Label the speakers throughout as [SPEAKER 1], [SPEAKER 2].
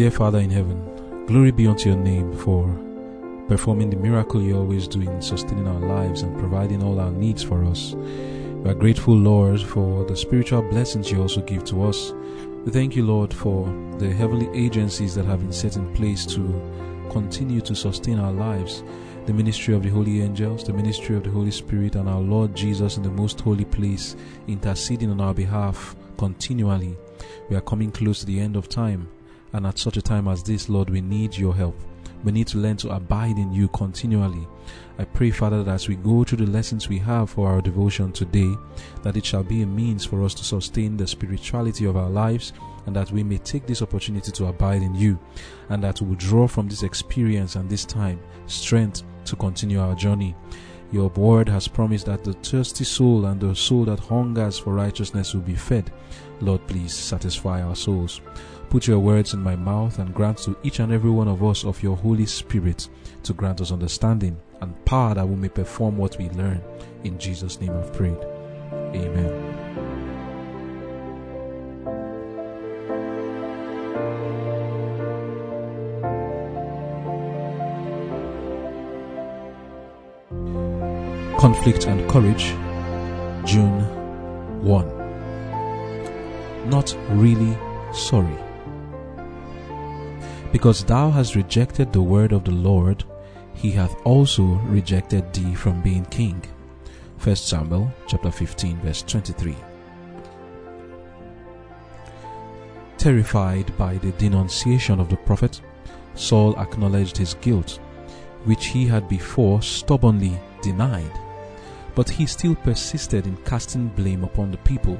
[SPEAKER 1] Dear Father in heaven, glory be unto your name for performing the miracle you always do in sustaining our lives and providing all our needs for us. We are grateful, Lord, for the spiritual blessings you also give to us. We thank you, Lord, for the heavenly agencies that have been set in place to continue to sustain our lives the ministry of the holy angels, the ministry of the Holy Spirit, and our Lord Jesus in the most holy place, interceding on our behalf continually. We are coming close to the end of time, and at such a time as this, Lord, we need your help. We need to learn to abide in you continually. I pray, Father, that as we go through the lessons we have for our devotion today, that it shall be a means for us to sustain the spirituality of our lives and that we may take this opportunity to abide in you and that we will draw from this experience and this time strength to continue our journey. Your word has promised that the thirsty soul and the soul that hungers for righteousness will be fed. Lord, please satisfy our souls. Put your words in my mouth and grant to each and every one of us of your Holy Spirit to grant us understanding and power that we may perform what we learn. In Jesus' name I've prayed. Amen. Conflict and Courage, June 1. Not really sorry. Because thou hast rejected the word of the Lord, he hath also rejected thee from being king. 1 Samuel chapter 15 verse 23. Terrified by the denunciation of the prophet, Saul acknowledged his guilt, which he had before stubbornly denied. But he still persisted in casting blame upon the people,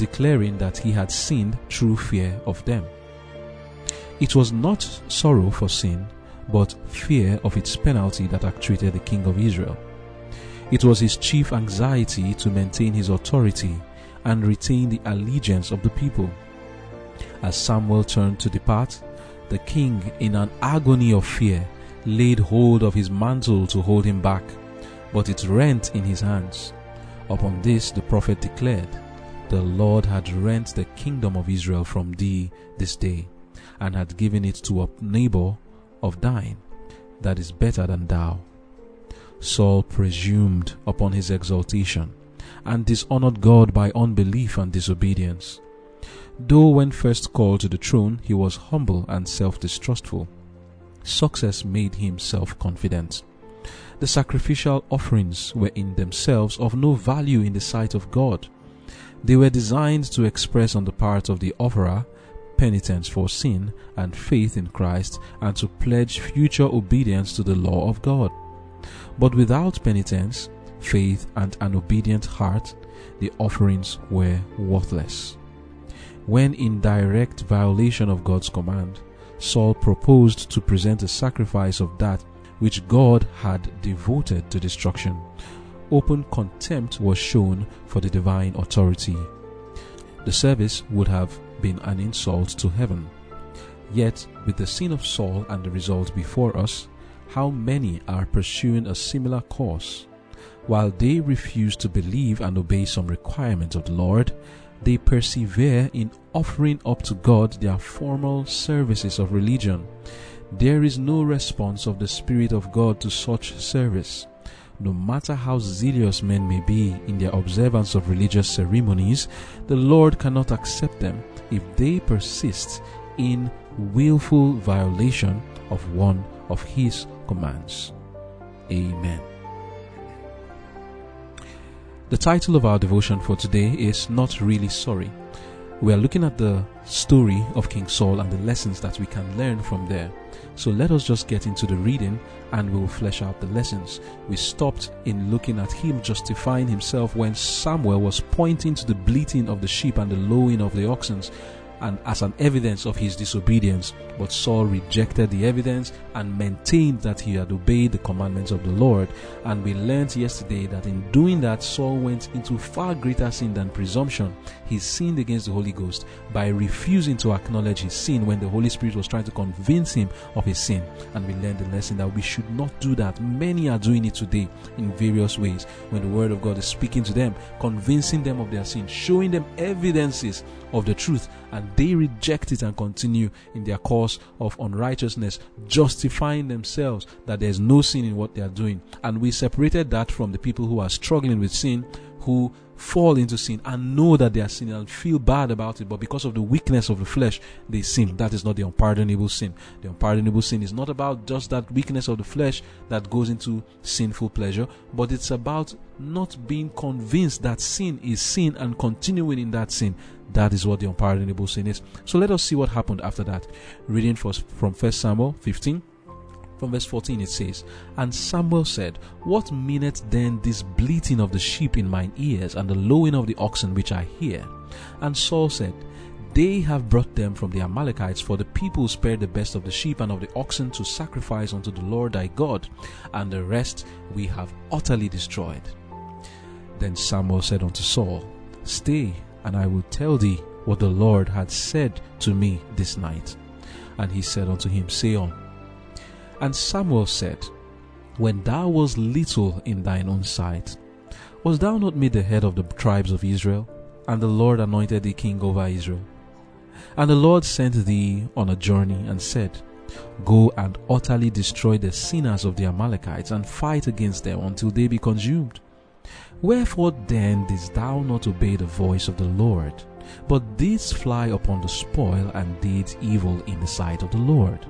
[SPEAKER 1] declaring that he had sinned through fear of them. It was not sorrow for sin, but fear of its penalty that actuated the king of Israel. It was his chief anxiety to maintain his authority and retain the allegiance of the people. As Samuel turned to depart, the king, in an agony of fear, laid hold of his mantle to hold him back but it rent in his hands. Upon this the prophet declared, The Lord had rent the kingdom of Israel from thee this day, and had given it to a neighbor of thine that is better than thou. Saul presumed upon his exaltation, and dishonored God by unbelief and disobedience. Though when first called to the throne he was humble and self distrustful, success made him self confident. The sacrificial offerings were in themselves of no value in the sight of God. They were designed to express on the part of the offerer penitence for sin and faith in Christ and to pledge future obedience to the law of God. But without penitence, faith, and an obedient heart, the offerings were worthless. When in direct violation of God's command, Saul proposed to present a sacrifice of that which God had devoted to destruction. Open contempt was shown for the divine authority. The service would have been an insult to heaven. Yet, with the sin of Saul and the result before us, how many are pursuing a similar course? While they refuse to believe and obey some requirements of the Lord, they persevere in offering up to God their formal services of religion. There is no response of the Spirit of God to such service. No matter how zealous men may be in their observance of religious ceremonies, the Lord cannot accept them if they persist in willful violation of one of His commands. Amen. The title of our devotion for today is Not Really Sorry. We are looking at the story of King Saul and the lessons that we can learn from there. So let us just get into the reading and we'll flesh out the lessons. We stopped in looking at him justifying himself when Samuel was pointing to the bleating of the sheep and the lowing of the oxen and as an evidence of his disobedience. But Saul rejected the evidence and maintained that he had obeyed the commandments of the Lord. And we learned yesterday that in doing that, Saul went into far greater sin than presumption. He sinned against the Holy Ghost by refusing to acknowledge his sin when the Holy Spirit was trying to convince him of his sin. And we learned the lesson that we should not do that. Many are doing it today in various ways when the Word of God is speaking to them, convincing them of their sin, showing them evidences of the truth and they reject it and continue in their course of unrighteousness, justifying themselves that there's no sin in what they are doing. And we separated that from the people who are struggling with sin, who fall into sin and know that they are sinning and feel bad about it, but because of the weakness of the flesh, they sin. That is not the unpardonable sin. The unpardonable sin is not about just that weakness of the flesh that goes into sinful pleasure, but it's about not being convinced that sin is sin and continuing in that sin. That is what the unpardonable sin is. So let us see what happened after that. Reading from 1 Samuel 15 from verse 14 it says, And Samuel said, What meaneth then this bleating of the sheep in mine ears, and the lowing of the oxen which I hear? And Saul said, They have brought them from the Amalekites, for the people spared the best of the sheep and of the oxen to sacrifice unto the Lord thy God, and the rest we have utterly destroyed. Then Samuel said unto Saul, Stay, and I will tell thee what the Lord had said to me this night. And he said unto him, Say on. And Samuel said, When thou wast little in thine own sight, was thou not made the head of the tribes of Israel? And the Lord anointed thee king over Israel. And the Lord sent thee on a journey and said, Go and utterly destroy the sinners of the Amalekites and fight against them until they be consumed. Wherefore then didst thou not obey the voice of the Lord, but didst fly upon the spoil and did evil in the sight of the Lord?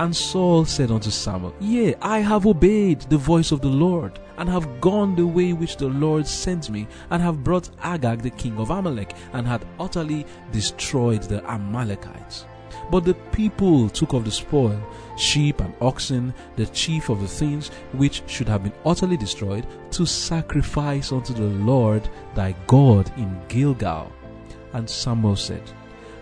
[SPEAKER 1] And Saul said unto Samuel, Yea, I have obeyed the voice of the Lord, and have gone the way which the Lord sent me, and have brought Agag the king of Amalek, and had utterly destroyed the Amalekites. But the people took of the spoil, sheep and oxen, the chief of the things which should have been utterly destroyed, to sacrifice unto the Lord thy God in Gilgal. And Samuel said,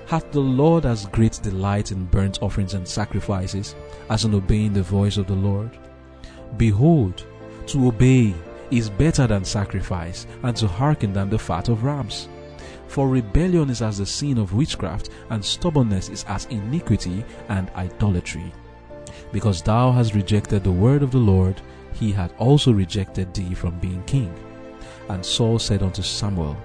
[SPEAKER 1] Hath the Lord as great delight in burnt offerings and sacrifices as in obeying the voice of the Lord? Behold, to obey is better than sacrifice, and to hearken than the fat of rams. For rebellion is as the sin of witchcraft, and stubbornness is as iniquity and idolatry. Because thou hast rejected the word of the Lord, he hath also rejected thee from being king. And Saul said unto Samuel,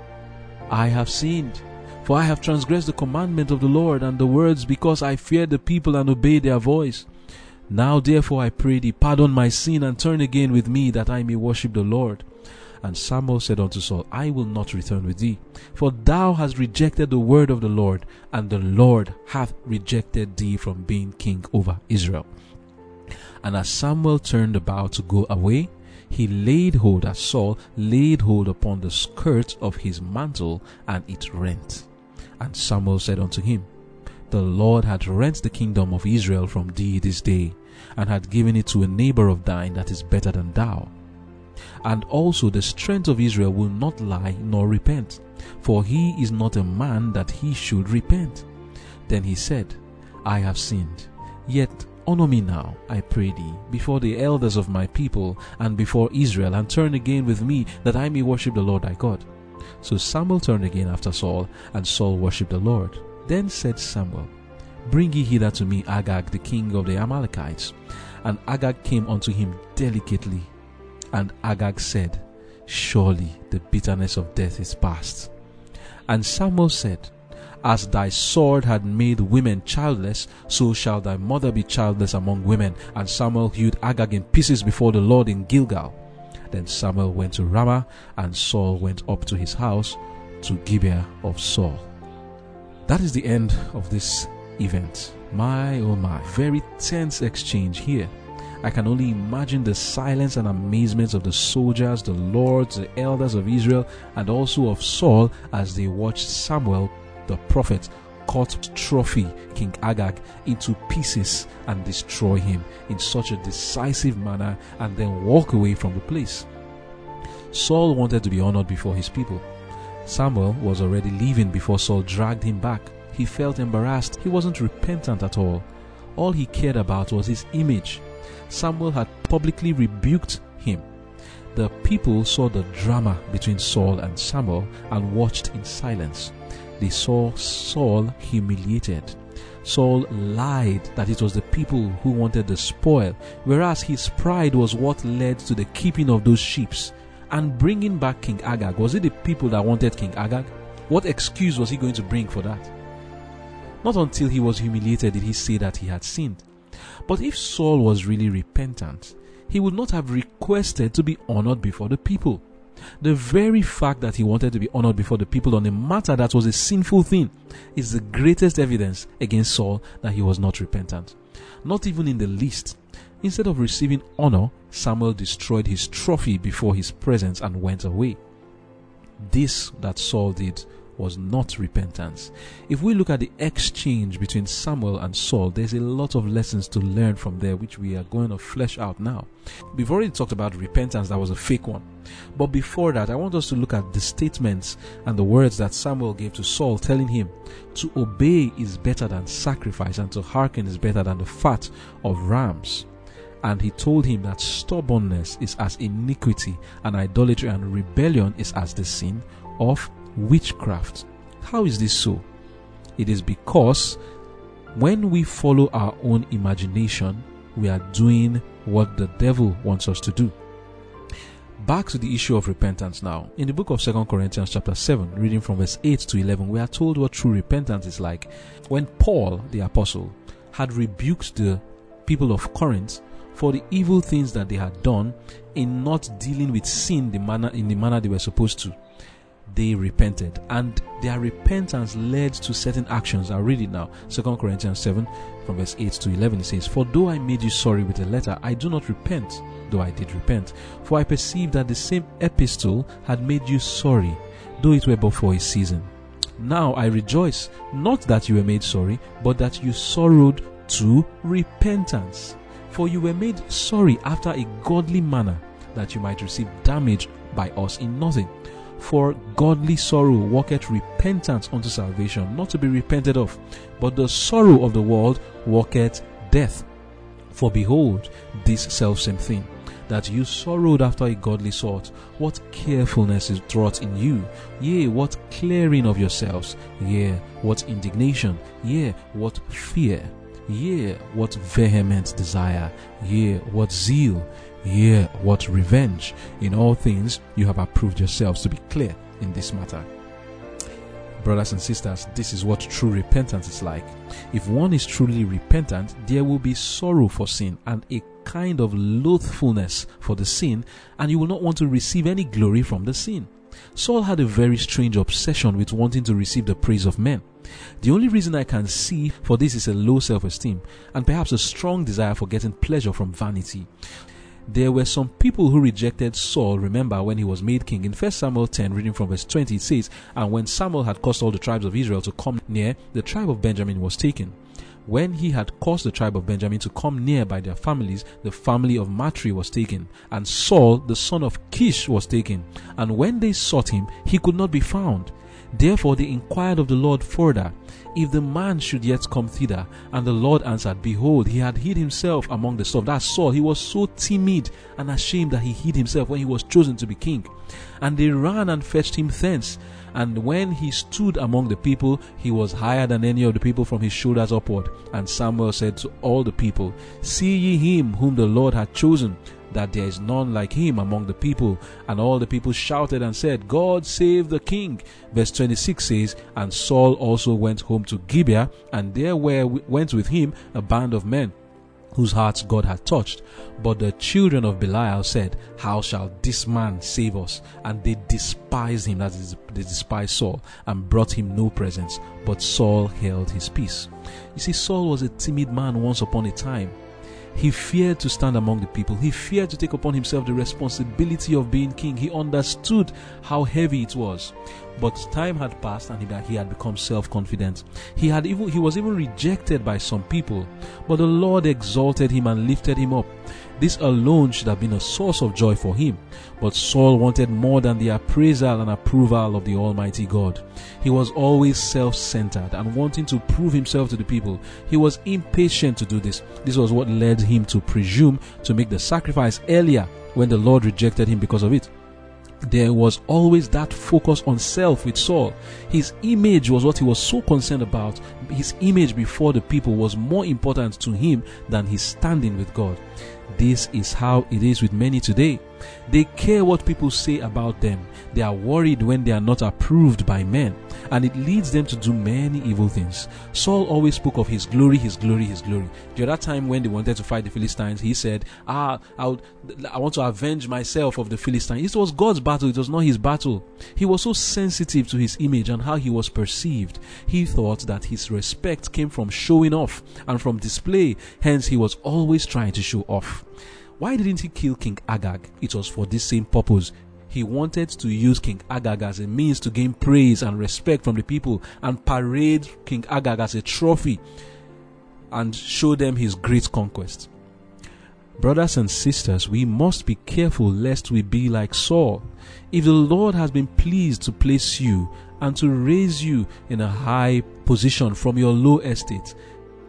[SPEAKER 1] I have sinned for I have transgressed the commandment of the Lord and the words because I feared the people and obeyed their voice. Now therefore I pray thee, pardon my sin and turn again with me that I may worship the Lord. And Samuel said unto Saul, I will not return with thee, for thou hast rejected the word of the Lord, and the Lord hath rejected thee from being king over Israel. And as Samuel turned about to go away, he laid hold, as Saul laid hold upon the skirt of his mantle, and it rent. And Samuel said unto him, The Lord hath rent the kingdom of Israel from thee this day, and hath given it to a neighbor of thine that is better than thou. And also the strength of Israel will not lie nor repent, for he is not a man that he should repent. Then he said, I have sinned, yet honor me now, I pray thee, before the elders of my people and before Israel, and turn again with me, that I may worship the Lord thy God. So Samuel turned again after Saul, and Saul worshipped the Lord. Then said Samuel, Bring ye hither to me Agag, the king of the Amalekites. And Agag came unto him delicately. And Agag said, Surely the bitterness of death is past. And Samuel said, As thy sword had made women childless, so shall thy mother be childless among women. And Samuel hewed Agag in pieces before the Lord in Gilgal. Then Samuel went to Ramah, and Saul went up to his house to Gibeah of Saul. That is the end of this event. My oh my, very tense exchange here. I can only imagine the silence and amazement of the soldiers, the lords, the elders of Israel, and also of Saul as they watched Samuel, the prophet, cut trophy King Agag into pieces and destroy him in such a decisive manner and then walk away from the place. Saul wanted to be honored before his people. Samuel was already leaving before Saul dragged him back. He felt embarrassed. He wasn't repentant at all. All he cared about was his image. Samuel had publicly rebuked him. The people saw the drama between Saul and Samuel and watched in silence they saw Saul humiliated. Saul lied that it was the people who wanted the spoil, whereas his pride was what led to the keeping of those sheep and bringing back King Agag. Was it the people that wanted King Agag? What excuse was he going to bring for that? Not until he was humiliated did he say that he had sinned. But if Saul was really repentant, he would not have requested to be honored before the people. The very fact that he wanted to be honored before the people on a matter that was a sinful thing is the greatest evidence against Saul that he was not repentant. Not even in the least. Instead of receiving honor, Samuel destroyed his trophy before his presence and went away. This that Saul did was not repentance. If we look at the exchange between Samuel and Saul, there's a lot of lessons to learn from there, which we are going to flesh out now. We've already talked about repentance, that was a fake one. But before that, I want us to look at the statements and the words that Samuel gave to Saul, telling him, To obey is better than sacrifice, and to hearken is better than the fat of rams. And he told him that stubbornness is as iniquity, and idolatry and rebellion is as the sin of witchcraft. How is this so? It is because when we follow our own imagination, we are doing what the devil wants us to do. Back to the issue of repentance now. In the book of 2 Corinthians chapter 7, reading from verse 8 to 11, we are told what true repentance is like. When Paul, the apostle, had rebuked the people of Corinth for the evil things that they had done in not dealing with sin the manner in the manner they were supposed to they repented. And their repentance led to certain actions. I'll read it now. Second corinthians 7 from verse 8 to 11 it says for though i made you sorry with a letter i do not repent though i did repent. For i perceived that the same epistle had made you sorry though it were but for a season. Now i rejoice not that you were made sorry but that you sorrowed to repentance. For you were made sorry after a godly manner that you might receive damage by us in nothing for godly sorrow worketh repentance unto salvation, not to be repented of, but the sorrow of the world worketh death. For behold, this selfsame thing, that you sorrowed after a godly sort, what carefulness is wrought in you, yea, what clearing of yourselves, yea, what indignation, yea, what fear, yea, what vehement desire, yea, what zeal, Yea, what revenge! In all things you have approved yourselves to be clear in this matter. Brothers and sisters, this is what true repentance is like. If one is truly repentant, there will be sorrow for sin and a kind of loathfulness for the sin, and you will not want to receive any glory from the sin. Saul had a very strange obsession with wanting to receive the praise of men. The only reason I can see for this is a low self esteem and perhaps a strong desire for getting pleasure from vanity. There were some people who rejected Saul, remember, when he was made king. In 1 Samuel 10, reading from verse 20, it says, And when Samuel had caused all the tribes of Israel to come near, the tribe of Benjamin was taken. When he had caused the tribe of Benjamin to come near by their families, the family of Matri was taken, and Saul, the son of Kish, was taken. And when they sought him, he could not be found. Therefore they inquired of the Lord further, if the man should yet come thither. And the Lord answered, Behold, he had hid himself among the stuff. That Saul, he was so timid and ashamed that he hid himself when he was chosen to be king. And they ran and fetched him thence. And when he stood among the people, he was higher than any of the people from his shoulders upward. And Samuel said to all the people, See ye him whom the Lord hath chosen that there is none like him among the people. And all the people shouted and said, God save the king. Verse 26 says, And Saul also went home to Gibeah, and there were, went with him a band of men whose hearts God had touched. But the children of Belial said, How shall this man save us? And they despised him, that is, they despised Saul, and brought him no presents. But Saul held his peace. You see, Saul was a timid man once upon a time. He feared to stand among the people. He feared to take upon himself the responsibility of being king. He understood how heavy it was. But time had passed and he had become self-confident. He had even he was even rejected by some people, but the Lord exalted him and lifted him up. This alone should have been a source of joy for him. But Saul wanted more than the appraisal and approval of the Almighty God. He was always self centered and wanting to prove himself to the people. He was impatient to do this. This was what led him to presume to make the sacrifice earlier when the Lord rejected him because of it there was always that focus on self with Saul. His image was what he was so concerned about. His image before the people was more important to him than his standing with God. This is how it is with many today. They care what people say about them. They are worried when they are not approved by men, and it leads them to do many evil things. Saul always spoke of his glory, his glory, his glory. The other time when they wanted to fight the Philistines, he said, Ah, I, I want to avenge myself of the Philistines. It was God's battle, it was not his battle. He was so sensitive to his image and how he was perceived. He thought that his respect came from showing off and from display, hence, he was always trying to show off. Why didn't he kill King Agag? It was for this same purpose. He wanted to use King Agag as a means to gain praise and respect from the people and parade King Agag as a trophy and show them his great conquest. Brothers and sisters, we must be careful lest we be like Saul. If the Lord has been pleased to place you and to raise you in a high position from your low estate,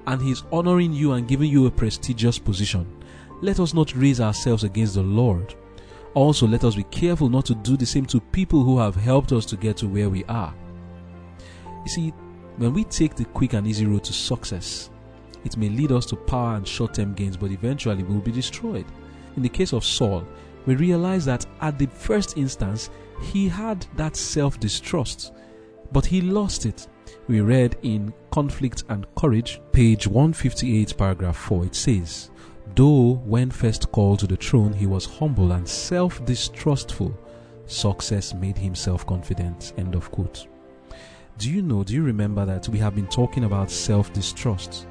[SPEAKER 1] and He is honoring you and giving you a prestigious position, let us not raise ourselves against the Lord. Also, let us be careful not to do the same to people who have helped us to get to where we are. You see, when we take the quick and easy road to success, it may lead us to power and short term gains, but eventually we will be destroyed. In the case of Saul, we realize that at the first instance, he had that self distrust, but he lost it. We read in Conflict and Courage, page 158, paragraph 4, it says, Though when first called to the throne he was humble and self distrustful, success made him self confident. End of quote. Do you know, do you remember that we have been talking about self distrust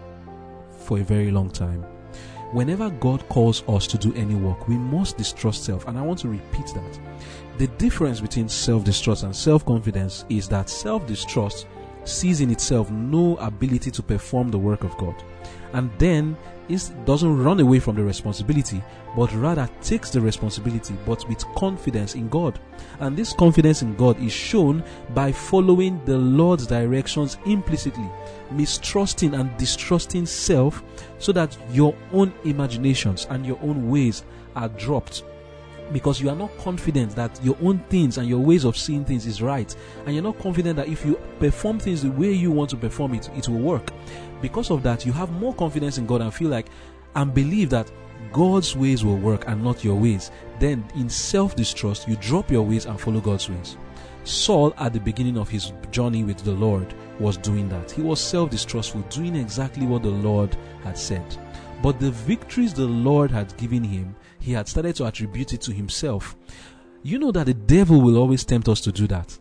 [SPEAKER 1] for a very long time? Whenever God calls us to do any work, we must distrust self. And I want to repeat that. The difference between self distrust and self confidence is that self distrust sees in itself no ability to perform the work of God and then it doesn't run away from the responsibility, but rather takes the responsibility, but with confidence in God. And this confidence in God is shown by following the Lord's directions implicitly, mistrusting and distrusting self, so that your own imaginations and your own ways are dropped because you are not confident that your own things and your ways of seeing things is right and you're not confident that if you perform things the way you want to perform it it will work because of that, you have more confidence in God and feel like and believe that God's ways will work and not your ways. Then, in self distrust, you drop your ways and follow God's ways. Saul, at the beginning of his journey with the Lord, was doing that. He was self distrustful, doing exactly what the Lord had said. But the victories the Lord had given him, he had started to attribute it to himself. You know that the devil will always tempt us to do that.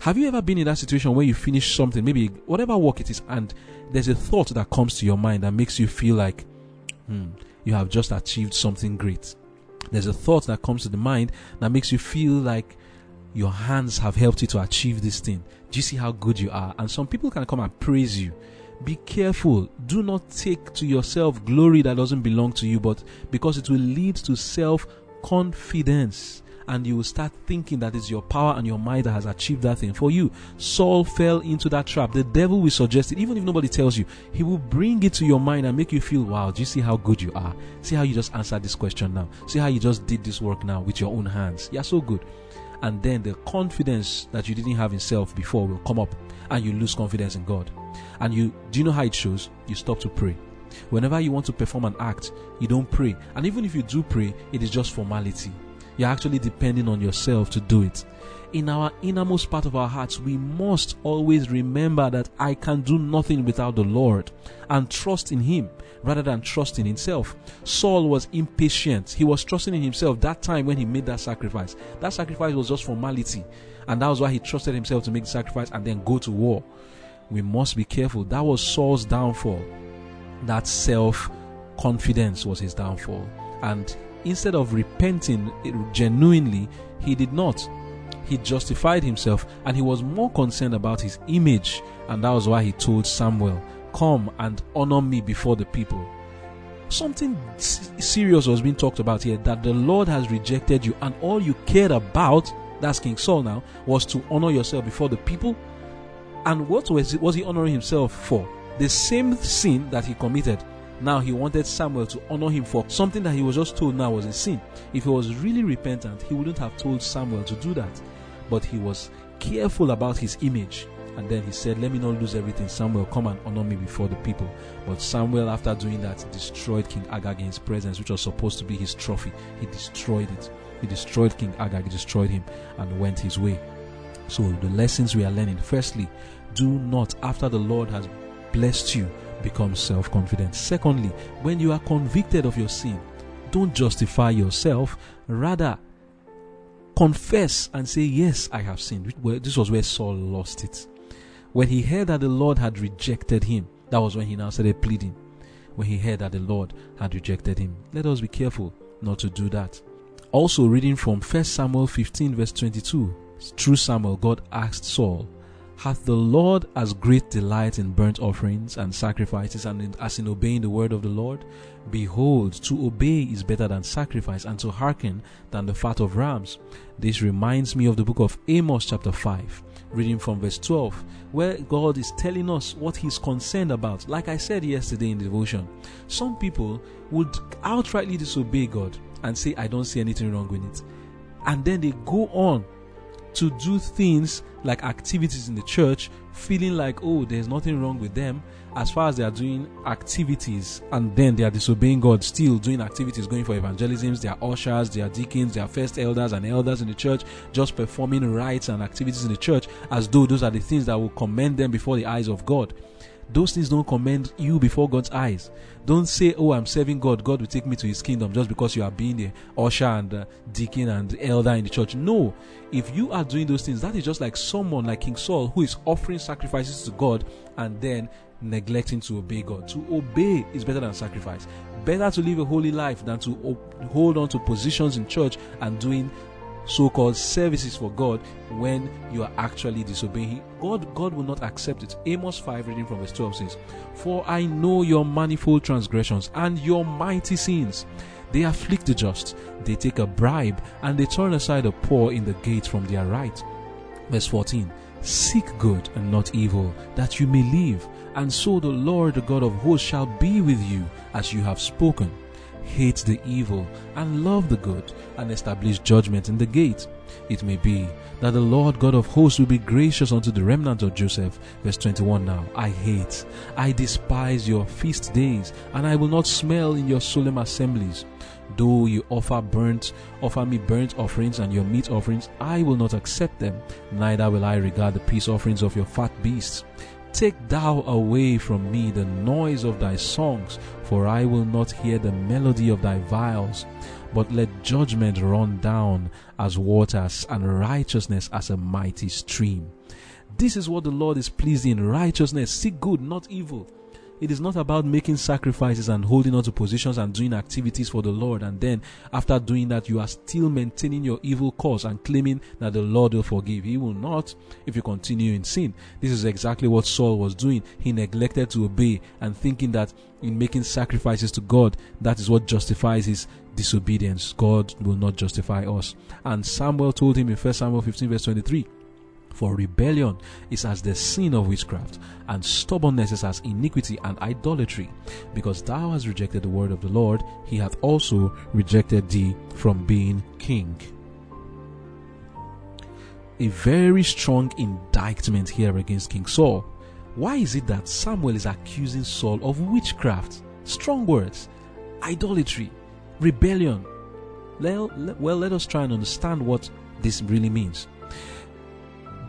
[SPEAKER 1] Have you ever been in that situation where you finish something, maybe whatever work it is, and there's a thought that comes to your mind that makes you feel like, hmm, you have just achieved something great. There's a thought that comes to the mind that makes you feel like your hands have helped you to achieve this thing. Do you see how good you are? And some people can come and praise you. Be careful. Do not take to yourself glory that doesn't belong to you, but because it will lead to self confidence and you will start thinking that it's your power and your mind that has achieved that thing for you. Saul fell into that trap. The devil will suggest it, even if nobody tells you. He will bring it to your mind and make you feel, wow, do you see how good you are? See how you just answered this question now? See how you just did this work now with your own hands? You're so good. And then the confidence that you didn't have in self before will come up and you lose confidence in God. And you, do you know how it shows? You stop to pray. Whenever you want to perform an act, you don't pray. And even if you do pray, it is just formality. You're actually depending on yourself to do it. In our innermost part of our hearts, we must always remember that I can do nothing without the Lord and trust in Him rather than trusting himself. Saul was impatient. He was trusting in himself that time when he made that sacrifice. That sacrifice was just formality. And that was why he trusted himself to make the sacrifice and then go to war. We must be careful. That was Saul's downfall. That self confidence was his downfall. And instead of repenting genuinely, he did not. He justified himself and he was more concerned about his image, and that was why he told Samuel, Come and honor me before the people. Something serious was being talked about here that the Lord has rejected you, and all you cared about, that's King Saul now, was to honor yourself before the people. And what was, was he honoring himself for? The same sin that he committed now he wanted Samuel to honor him for something that he was just told now was a sin. If he was really repentant, he wouldn't have told Samuel to do that. But he was careful about his image And then he said, Let me not lose everything. Samuel, come and honor me before the people. But Samuel, after doing that, destroyed King Agag in his presence, which was supposed to be his trophy. He destroyed it. He destroyed King Agag, he destroyed him, and went his way. So, the lessons we are learning firstly, do not, after the Lord has blessed you, become self confident. Secondly, when you are convicted of your sin, don't justify yourself, rather, confess and say, Yes, I have sinned. This was where Saul lost it. When he heard that the Lord had rejected him, that was when he now started pleading. When he heard that the Lord had rejected him. Let us be careful not to do that. Also, reading from 1 Samuel 15, verse 22, through Samuel, God asked Saul, Hath the Lord as great delight in burnt offerings and sacrifices and in, as in obeying the word of the Lord? Behold, to obey is better than sacrifice, and to hearken than the fat of rams. This reminds me of the book of Amos, chapter 5, reading from verse 12, where God is telling us what He's concerned about. Like I said yesterday in devotion, some people would outrightly disobey God and say, I don't see anything wrong with it. And then they go on to do things like activities in the church, feeling like, oh, there's nothing wrong with them as far as they are doing activities and then they are disobeying God, still doing activities, going for evangelisms, they are ushers, they are deacons, they are first elders and elders in the church, just performing rites and activities in the church as though those are the things that will commend them before the eyes of God. Those things don't commend you before God's eyes. Don't say, Oh, I'm serving God. God will take me to his kingdom just because you are being the usher and uh, deacon and elder in the church. No. If you are doing those things, that is just like someone like King Saul who is offering sacrifices to God and then neglecting to obey God. To obey is better than sacrifice. Better to live a holy life than to hold on to positions in church and doing so-called services for God when you are actually disobeying God God will not accept it. Amos 5 reading from verse 12 says, "For I know your manifold transgressions and your mighty sins. They afflict the just, they take a bribe, and they turn aside the poor in the gate from their right." Verse 14, "Seek good and not evil, that you may live, and so the Lord the God of hosts shall be with you as you have spoken." Hate the evil and love the good and establish judgment in the gate. It may be that the Lord God of hosts will be gracious unto the remnant of Joseph. Verse 21 now. I hate, I despise your feast days, and I will not smell in your solemn assemblies. Though you offer burnt, offer me burnt offerings and your meat offerings, I will not accept them, neither will I regard the peace offerings of your fat beasts. Take thou away from me the noise of thy songs, for I will not hear the melody of thy viols. But let judgment run down as waters, and righteousness as a mighty stream. This is what the Lord is pleased in righteousness. Seek good, not evil. It is not about making sacrifices and holding on to positions and doing activities for the Lord. And then, after doing that, you are still maintaining your evil cause and claiming that the Lord will forgive. He will not if you continue in sin. This is exactly what Saul was doing. He neglected to obey and thinking that in making sacrifices to God, that is what justifies his disobedience. God will not justify us. And Samuel told him in 1 Samuel 15, verse 23 for rebellion is as the sin of witchcraft, and stubbornness is as iniquity and idolatry. Because thou hast rejected the word of the Lord, he hath also rejected thee from being king. A very strong indictment here against King Saul. Why is it that Samuel is accusing Saul of witchcraft? Strong words, idolatry, rebellion. Well, well, let us try and understand what this really means.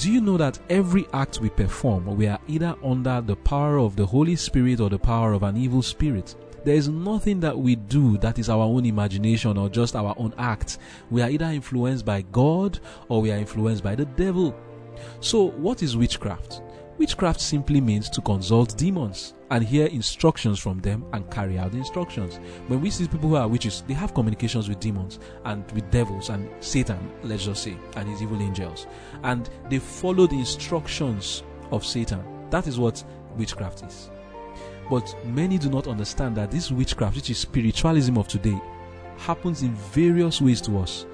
[SPEAKER 1] Do you know that every act we perform, we are either under the power of the Holy Spirit or the power of an evil spirit? There is nothing that we do that is our own imagination or just our own act. We are either influenced by God or we are influenced by the devil. So, what is witchcraft? Witchcraft simply means to consult demons and hear instructions from them and carry out the instructions. When we see people who are witches, they have communications with demons and with devils and Satan, let's just say, and his evil angels. And they follow the instructions of Satan. That is what witchcraft is. But many do not understand that this witchcraft, which is spiritualism of today, happens in various ways to us.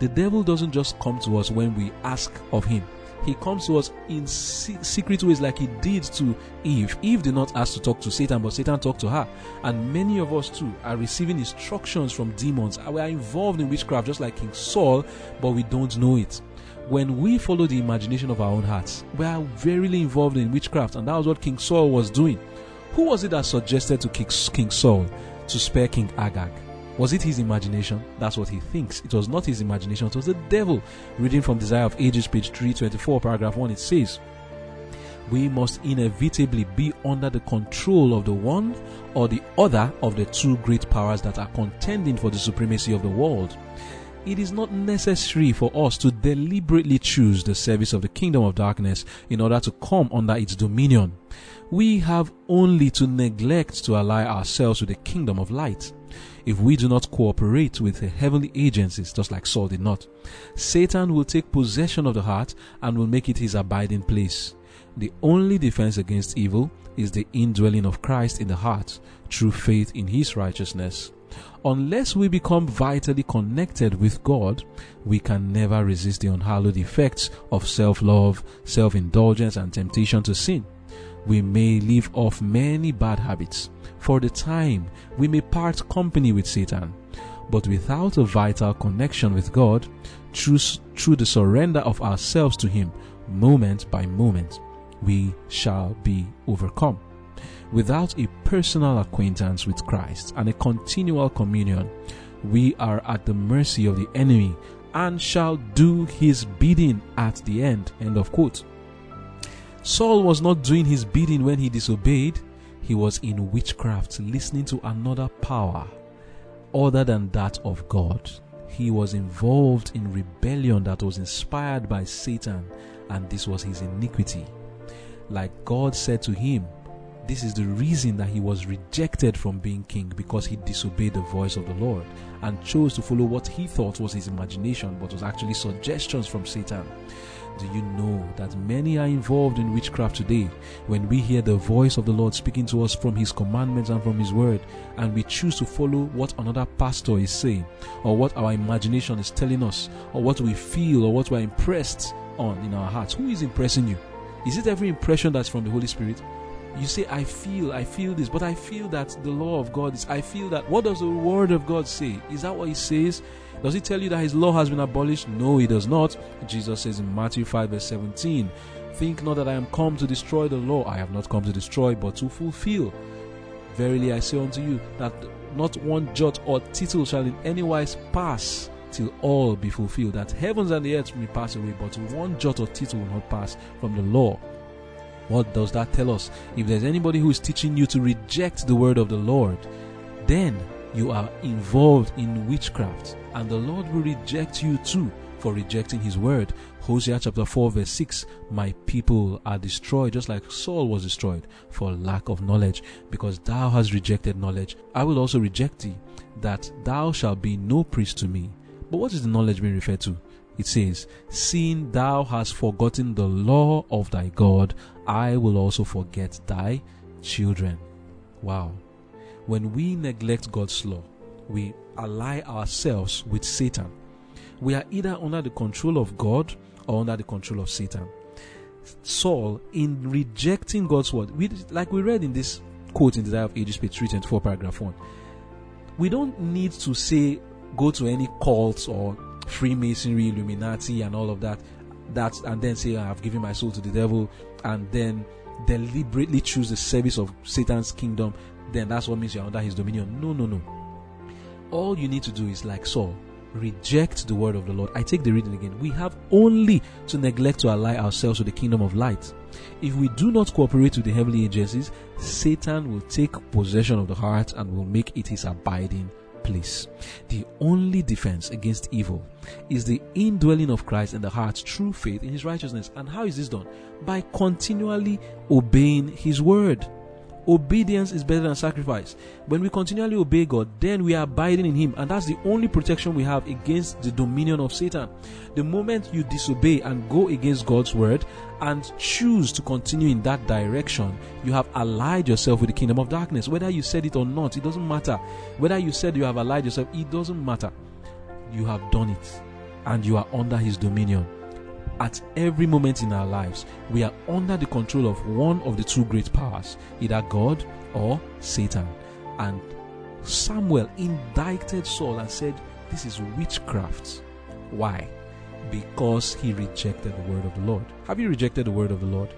[SPEAKER 1] The devil doesn't just come to us when we ask of him he comes to us in secret ways like he did to Eve. Eve did not ask to talk to Satan, but Satan talked to her. And many of us too are receiving instructions from demons. We are involved in witchcraft just like King Saul, but we don't know it. when we follow the imagination of our own hearts, we are verily involved in witchcraft, and that was what King Saul was doing. Who was it that suggested to King Saul to spare King Agag? Was it his imagination? That's what he thinks. It was not his imagination, it was the devil. Reading from Desire of Ages, page 324, paragraph 1, it says, We must inevitably be under the control of the one or the other of the two great powers that are contending for the supremacy of the world. It is not necessary for us to deliberately choose the service of the kingdom of darkness in order to come under its dominion. We have only to neglect to ally ourselves with the kingdom of light. If we do not cooperate with the heavenly agencies, just like Saul did not, Satan will take possession of the heart and will make it his abiding place. The only defense against evil is the indwelling of Christ in the heart through faith in his righteousness. Unless we become vitally connected with God, we can never resist the unhallowed effects of self love, self indulgence, and temptation to sin. We may leave off many bad habits. For the time, we may part company with Satan. But without a vital connection with God, through, through the surrender of ourselves to Him, moment by moment, we shall be overcome. Without a personal acquaintance with Christ and a continual communion, we are at the mercy of the enemy and shall do his bidding at the end. End of quote. Saul was not doing his bidding when he disobeyed, he was in witchcraft, listening to another power other than that of God. He was involved in rebellion that was inspired by Satan, and this was his iniquity. Like God said to him, this is the reason that he was rejected from being king because he disobeyed the voice of the Lord and chose to follow what he thought was his imagination but was actually suggestions from Satan. Do you know that many are involved in witchcraft today when we hear the voice of the Lord speaking to us from His commandments and from His word, and we choose to follow what another pastor is saying, or what our imagination is telling us, or what we feel, or what we're impressed on in our hearts? Who is impressing you? Is it every impression that's from the Holy Spirit? You say, I feel, I feel this, but I feel that the law of God is, I feel that. What does the Word of God say? Is that what He says? Does He tell you that His law has been abolished? No, He does not. Jesus says in Matthew 5, verse 17, Think not that I am come to destroy the law. I have not come to destroy, but to fulfill. Verily I say unto you, that not one jot or tittle shall in any wise pass till all be fulfilled. That heavens and the earth may pass away, but one jot or tittle will not pass from the law what does that tell us? If there's anybody who is teaching you to reject the word of the Lord, then you are involved in witchcraft, and the Lord will reject you too for rejecting his word. Hosea chapter 4, verse 6 My people are destroyed, just like Saul was destroyed, for lack of knowledge. Because thou hast rejected knowledge, I will also reject thee, that thou shalt be no priest to me. But what is the knowledge being referred to? It says, Seeing thou hast forgotten the law of thy God, I will also forget thy children. Wow. When we neglect God's law, we ally ourselves with Satan. We are either under the control of God or under the control of Satan. Saul, in rejecting God's word, we, like we read in this quote in the Desire of Ages, page 324, paragraph 1, we don't need to say, go to any cults or Freemasonry, Illuminati, and all of that that and then say I have given my soul to the devil and then deliberately choose the service of Satan's kingdom, then that's what means you're under his dominion. No, no, no. All you need to do is like Saul, reject the word of the Lord. I take the reading again. We have only to neglect to ally ourselves with the kingdom of light. If we do not cooperate with the heavenly agencies, Satan will take possession of the heart and will make it his abiding place. The only defense against evil is the indwelling of Christ in the heart through faith in his righteousness. And how is this done? By continually obeying his word. Obedience is better than sacrifice. When we continually obey God, then we are abiding in Him, and that's the only protection we have against the dominion of Satan. The moment you disobey and go against God's word and choose to continue in that direction, you have allied yourself with the kingdom of darkness. Whether you said it or not, it doesn't matter. Whether you said you have allied yourself, it doesn't matter. You have done it, and you are under His dominion at every moment in our lives, we are under the control of one of the two great powers, either God or Satan. And Samuel indicted Saul and said, This is witchcraft. Why? Because he rejected the word of the Lord. Have you rejected the word of the Lord?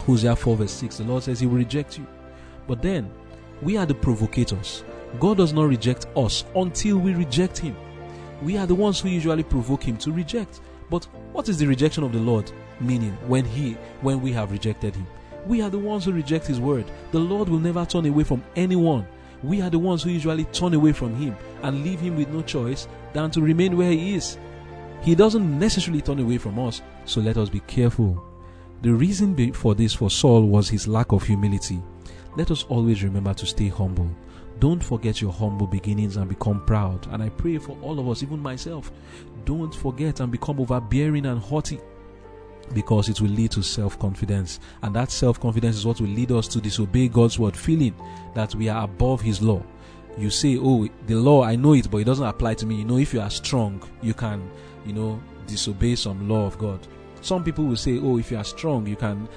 [SPEAKER 1] Hosea 4 verse 6, the Lord says he will reject you. But then, we are the provocators. God does not reject us until we reject him. We are the ones who usually provoke him to reject. But what is the rejection of the Lord meaning when he when we have rejected him? We are the ones who reject his word. The Lord will never turn away from anyone. We are the ones who usually turn away from him and leave him with no choice than to remain where he is. He doesn't necessarily turn away from us, so let us be careful. The reason for this for Saul was his lack of humility. Let us always remember to stay humble. Don't forget your humble beginnings and become proud. And I pray for all of us, even myself, don't forget and become overbearing and haughty because it will lead to self confidence. And that self confidence is what will lead us to disobey God's word, feeling that we are above His law. You say, Oh, the law, I know it, but it doesn't apply to me. You know, if you are strong, you can, you know, disobey some law of God. Some people will say, Oh, if you are strong, you can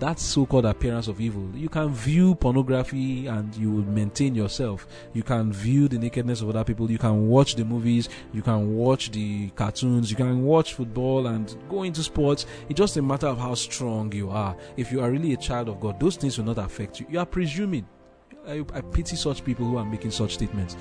[SPEAKER 1] that so-called appearance of evil. You can view pornography and you will maintain yourself. You can view the nakedness of other people. You can watch the movies. You can watch the cartoons. You can watch football and go into sports. It's just a matter of how strong you are. If you are really a child of God, those things will not affect you. You are presuming. I, I pity such people who are making such statements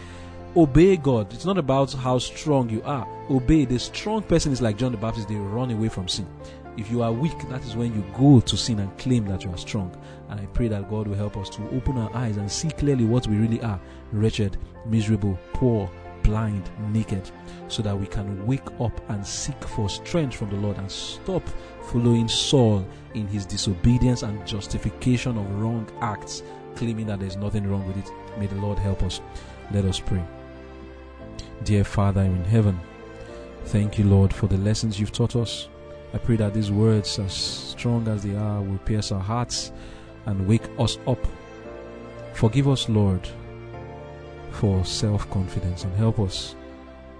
[SPEAKER 1] obey God. It's not about how strong you are. Obey. The strong person is like John the Baptist, they run away from sin. If you are weak, that is when you go to sin and claim that you are strong. And I pray that God will help us to open our eyes and see clearly what we really are wretched, miserable, poor, blind, naked, so that we can wake up and seek for strength from the Lord and stop following Saul in his disobedience and justification of wrong acts, claiming that there's nothing wrong with it. May the Lord help us. Let us pray. Dear Father in heaven, thank you, Lord, for the lessons you've taught us. I pray that these words, as strong as they are, will pierce our hearts and wake us up. Forgive us, Lord, for self confidence and help us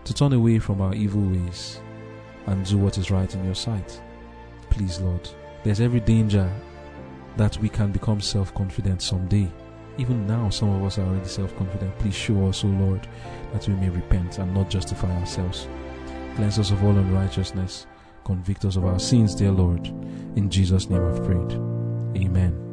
[SPEAKER 1] to turn away from our evil ways and do what is right in your sight. Please, Lord, there's every danger that we can become self confident someday. Even now, some of us are already self confident. Please show us, O Lord, that we may repent and not justify ourselves. Cleanse us of all unrighteousness Convict us of our sins, dear Lord. In Jesus' name I've prayed. Amen.